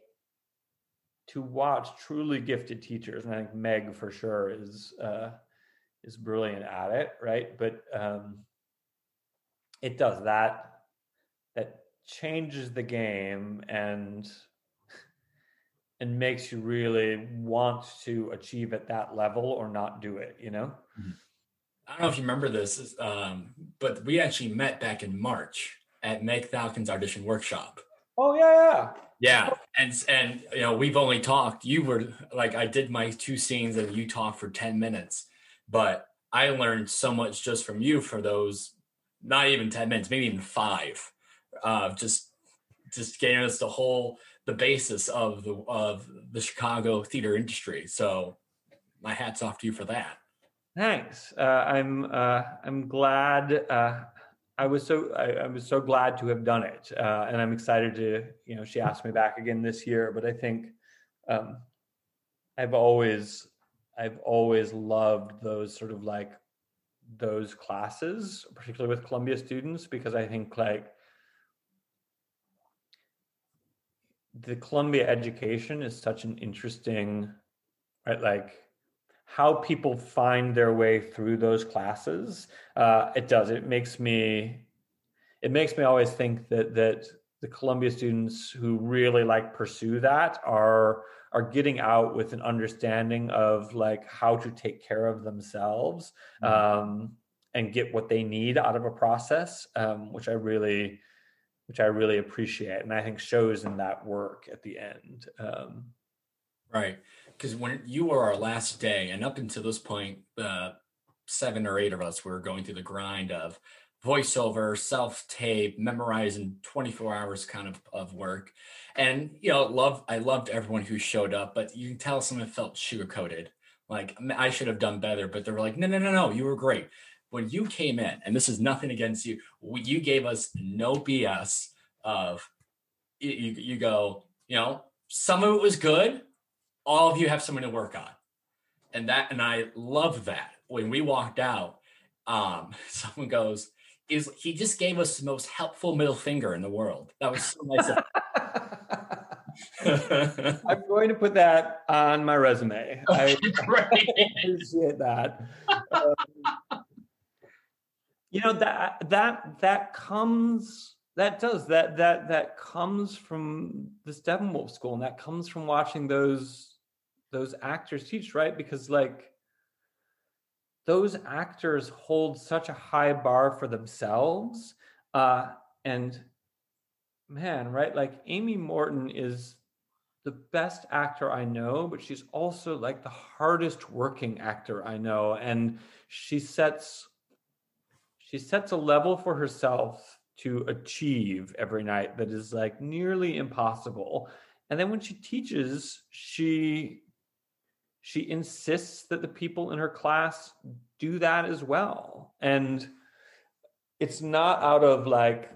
to watch truly gifted teachers, and I think Meg for sure is uh, is brilliant at it. Right? But um, it does that. That changes the game and and makes you really want to achieve at that level or not do it you know? Mm-hmm. i don't know if you remember this um, but we actually met back in march at meg Thalken's audition workshop. Oh yeah yeah yeah. And and you know we've only talked you were like i did my two scenes and you talked for 10 minutes but i learned so much just from you for those not even 10 minutes maybe even five uh, just just getting us the whole the basis of the of the Chicago theater industry. So my hats off to you for that. Thanks. Uh, I'm uh, I'm glad. Uh, I was so I, I, was so glad to have done it, uh, and I'm excited to you know she asked me back again this year. But I think um, I've always I've always loved those sort of like those classes, particularly with Columbia students, because I think like the Columbia education is such an interesting, right? Like how people find their way through those classes. Uh, it does. It makes me. It makes me always think that that the Columbia students who really like pursue that are are getting out with an understanding of like how to take care of themselves mm-hmm. um, and get what they need out of a process, um, which I really which I really appreciate, and I think shows in that work at the end. Um, right, because when you were our last day, and up until this point, uh, seven or eight of us were going through the grind of voiceover, self tape, memorizing 24 hours kind of, of work. And, you know, love, I loved everyone who showed up, but you can tell some of it felt sugar coated. Like I should have done better, but they were like, no, no, no, no, you were great when you came in, and this is nothing against you, you gave us no BS of you, you go, you know, some of it was good. All of you have something to work on. And that, and I love that. When we walked out, um, [laughs] someone goes, is he just gave us the most helpful middle finger in the world. That was so nice. [laughs] I'm going to put that on my resume. [laughs] I appreciate that. Um, you know that that that comes that does that that that comes from the Steppenwolf school and that comes from watching those those actors teach right? Because like those actors hold such a high bar for themselves uh and man right? Like amy morton is the best actor i know but she's also like the hardest working actor i know and she sets she sets a level for herself to achieve every night that is like nearly impossible and then when she teaches she she insists that the people in her class do that as well. And it's not out of like,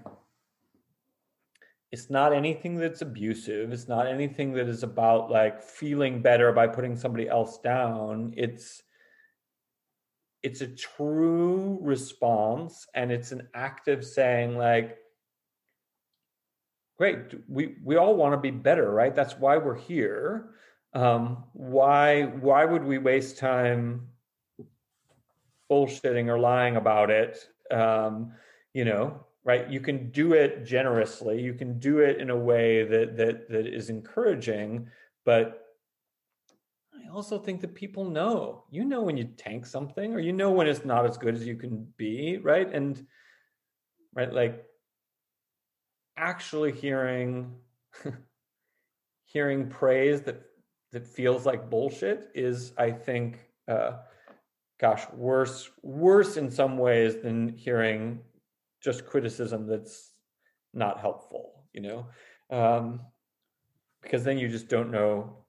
it's not anything that's abusive. It's not anything that is about like feeling better by putting somebody else down. It's, it's a true response and it's an active saying like great we we all want to be better right? That's why we're here. Um, why why would we waste time bullshitting or lying about it? Um, you know right? You can do it generously. You can do it in a way that that that is encouraging but also think that people know. You know when you tank something, or you know when it's not as good as you can be, right? And right, like actually hearing [laughs] hearing praise that that feels like bullshit is, I think, uh, gosh, worse worse in some ways than hearing just criticism that's not helpful. You know, um, because then you just don't know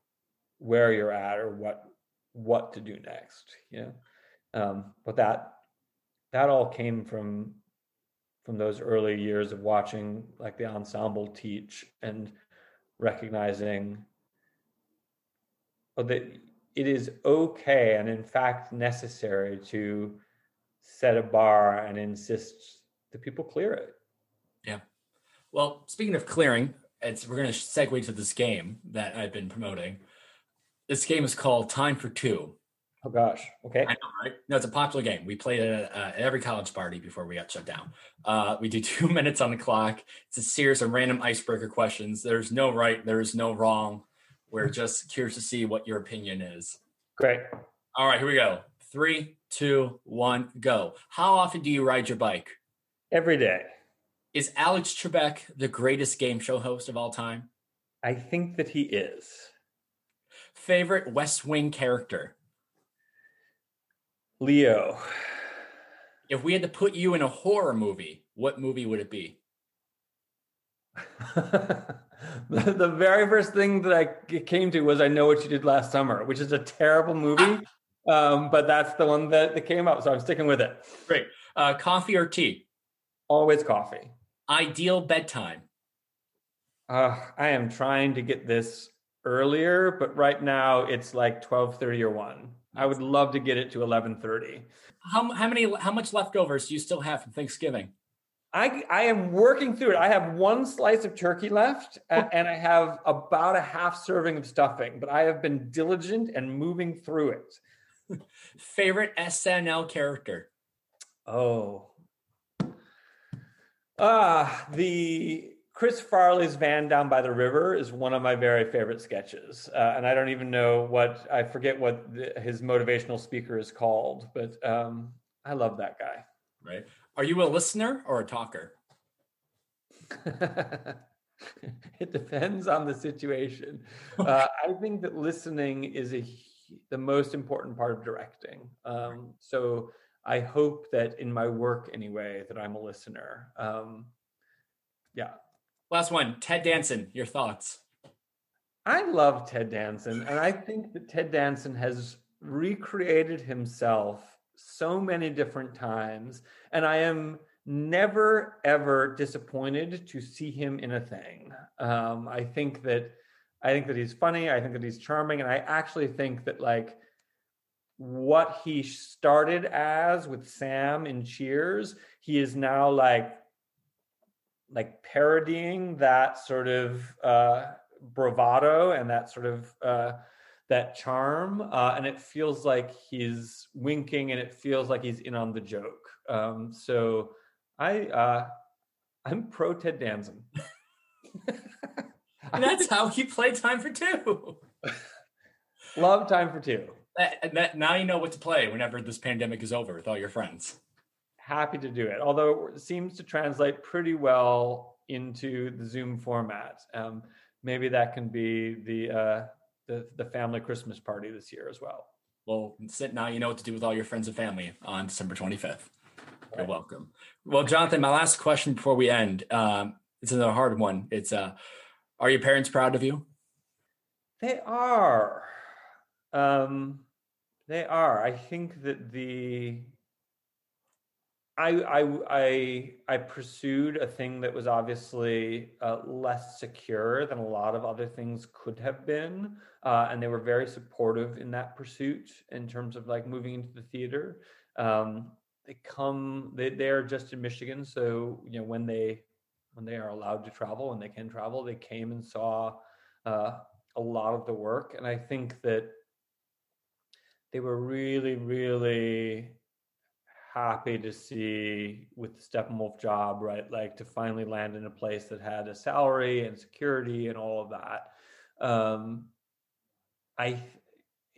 where you're at or what what to do next you know? Um, but that that all came from from those early years of watching like the ensemble teach and recognizing that it is okay and in fact necessary to set a bar and insist that people clear it. Yeah. Well speaking of clearing it's we're going to segue to this game that i've been promoting this game is called Time for Two. Oh gosh. Okay. I know, right? No, it's a popular game. We played it at, uh, at every college party before we got shut down. Uh, we do [laughs] two minutes on the clock. It's a series of random icebreaker questions. There's no right. There's no wrong. We're just curious to see what your opinion is. Great. All right, here we go. Three, two, one, go. How often do you ride your bike? Every day. Is Alex Trebek the greatest game show host of all time? I think that he is favorite West Wing character? Leo. If we had to put you in a horror movie, what movie would it be? [laughs] the, the very first thing that I came to was I Know What You Did Last Summer, which is a terrible movie, [laughs] um, but that's the one that, that came up, so I'm sticking with it. Great. Uh, coffee or tea? Always coffee. Ideal bedtime? Uh, I am trying to get this earlier, but right now it's like 12:30 or 1. I would love to get it to 11:30. How how many how much leftovers do you still have from Thanksgiving? I I am working through it. I have one slice of turkey left and, and I have about a half serving of stuffing, but I have been diligent and moving through it. [laughs] Favorite SNL character? Oh. Ah, uh, the Chris Farley's van down by the river is one of my very favorite sketches, uh, and I don't even know what I forget what the, his motivational speaker is called, but um, I love that guy. Right? Are you a listener or a talker? [laughs] it depends on the situation. [laughs] Uh, I think that listening is a the most important part of directing. Um, so I hope that in my work anyway that I'm a listener. Um, yeah, Last one, Ted Danson, your thoughts. I love Ted Danson, and I think that Ted Danson has recreated himself so many different times, and I am never ever disappointed to see him in a thing. Um, I think that I think that he's funny. I think that he's charming, and I actually think that like what he started as with Sam in Cheers, he is now like like parodying that sort of uh, bravado and that sort of uh, that charm, uh, and it feels like he's winking, and it feels like he's in on the joke. Um, so I uh, I'm pro Ted Danson. [laughs] that's how he played Time for Two. Love Time for Two. That, that, now you know what to play whenever this pandemic is over with all your friends happy to do it. Although it seems to translate pretty well into the Zoom format. Um, maybe that can be the, uh, the the family Christmas party this year as well. Well, now you know what to do with all your friends and family on December 25th. Right. You're welcome. Well, Jonathan, my last question before we end. Um, it's another hard one. It's uh, are your parents proud of you? They are. Um, they are. I think that the I I I I pursued a thing that was obviously uh, less secure than a lot of other things could have been, uh, and they were very supportive in that pursuit in terms of like moving into the theater. Um, they come they they are just in Michigan, so you know when they when they are allowed to travel and they can travel, they came and saw uh, a lot of the work, and I think that they were really really happy to see with the Steppenwolf job, right? Like to finally land in a place that had a salary and security and all of that. Um, I,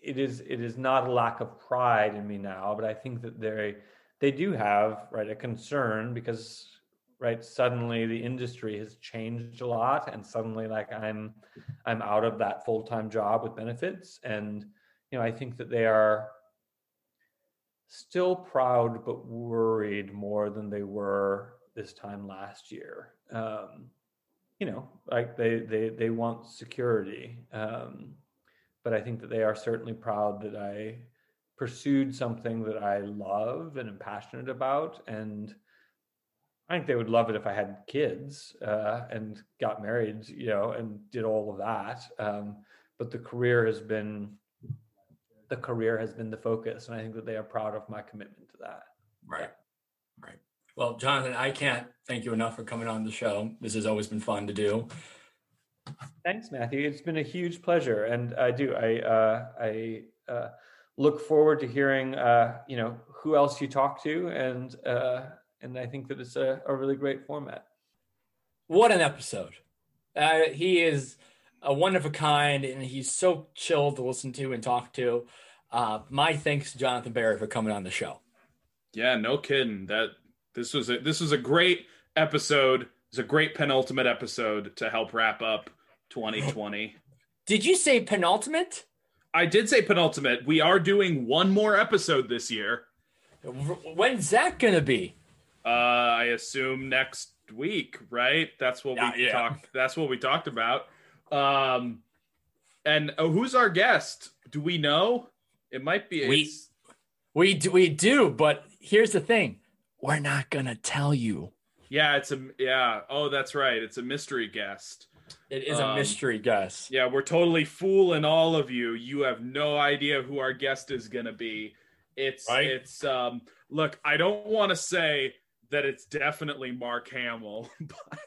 it is it is not a lack of pride in me now, but I think that they they do have right a concern because right suddenly the industry has changed a lot and suddenly like i'm i'm out of that full-time job with benefits and you know i think that they are still proud but worried more than they were this time last year. Um, you know, like they they they want security, um, but I think that they are certainly proud that I pursued something that I love and am passionate about, and I think they would love it if I had kids uh, and got married, you know, and did all of that. Um, but the career has been the career has been the focus, and I think that they are proud of my commitment to that. Right, right. Well, Jonathan, I can't thank you enough for coming on the show. This has always been fun to do. Thanks, Matthew. It's been a huge pleasure, and I do. I uh, I uh, look forward to hearing uh, you know who else you talk to, and uh, and I think that it's a, a really great format. What an episode! Uh, he is a one of a kind, and he's so chill to listen to and talk to. Uh, my thanks to Jonathan Berry for coming on the show. Yeah, no kidding. That this was a this was a great episode. It's a great penultimate episode to help wrap up 2020. [laughs] Did you say penultimate? I did say penultimate. We are doing one more episode this year. When's that gonna be? Uh, I assume next week, right? That's what we yeah. talked. That's what we talked about. Um, and oh, who's our guest? Do we know? It might be. We we do, we do, but here's the thing: we're not gonna tell you. Yeah, it's a yeah. Oh, that's right. It's a mystery guest. It is um, a mystery guest. Yeah, we're totally fooling all of you. You have no idea who our guest is gonna be. It's right? it's um. Look, I don't want to say that it's definitely Mark Hamill, [laughs] but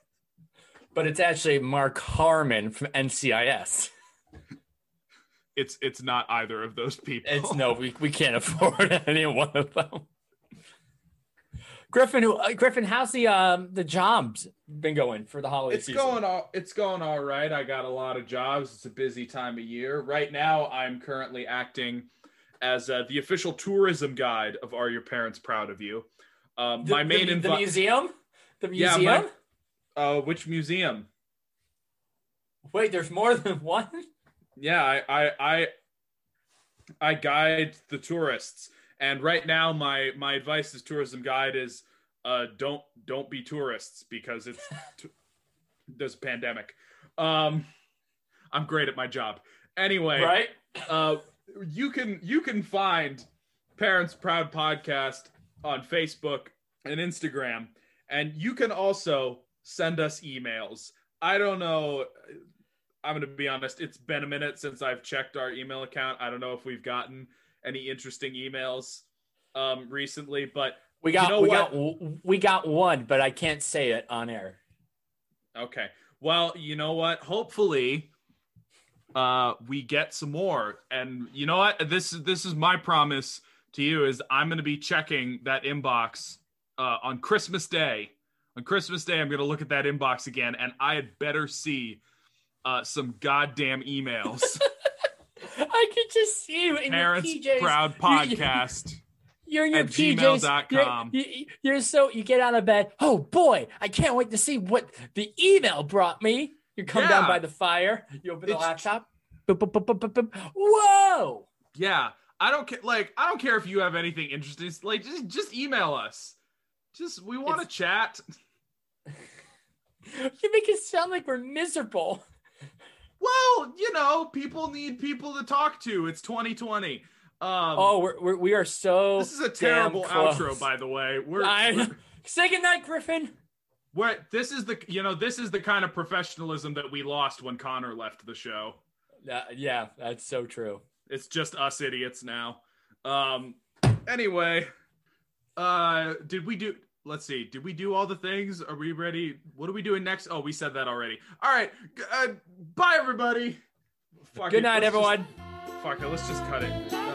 but it's actually Mark Harmon from NCIS. It's it's not either of those people. It's no, we, we can't afford [laughs] any one of them. Griffin, who uh, Griffin, how's the um the jobs been going for the holiday it's season? going all it's going all right. I got a lot of jobs. It's a busy time of year. Right now, I'm currently acting as uh, the official tourism guide of Are Your Parents Proud of You? Um, the, my main the, invi- the museum, the museum. Yeah, my, uh, which museum? Wait, there's more than [laughs] one. Yeah, I, I, I, I guide the tourists, and right now, my my advice as tourism guide is, uh, don't don't be tourists because it's [laughs] t- there's a pandemic. Um, I'm great at my job. Anyway, right? Uh, you can you can find Parents Proud podcast on Facebook and Instagram, and you can also send us emails. I don't know. I'm going to be honest. It's been a minute since I've checked our email account. I don't know if we've gotten any interesting emails um, recently, but we got you know we what? got we got one, but I can't say it on air. Okay. Well, you know what? Hopefully, uh, we get some more. And you know what? This this is my promise to you is I'm going to be checking that inbox uh, on Christmas Day on Christmas Day, I'm going to look at that inbox again, and I had better see uh, some goddamn emails. [laughs] I could just see you in Parents your PJs. Proud Podcast. You're in your PJs. Gmail.com. You're, you're so you get out of bed. Oh boy, I can't wait to see what the email brought me. You come Yeah. down by the fire. You open the It's- laptop. Boop, boop, boop, boop, boop, boop. Whoa! Yeah, I don't care. Like, I don't care if you have anything interesting. Like, just just email us. Just we want to chat. [laughs] You make it sound like we're miserable. Well, you know, people need people to talk to. It's 2020. Um, oh, we're, we're we are so. this is a terrible outro, by the way. We're, I, we're, [laughs] say goodnight, Griffin. we're this is the you know this is the kind of professionalism that we lost when Connor left the show. Uh, yeah, that's so true. It's just us idiots now. Um. Anyway, uh, did we do? Let's see. Did we do all the things? Are we ready? What are we doing next? Oh, we said that already. All right. Uh, bye, everybody. Fuck Good it, night, let's just- everyone. fuck it. Let's just cut it.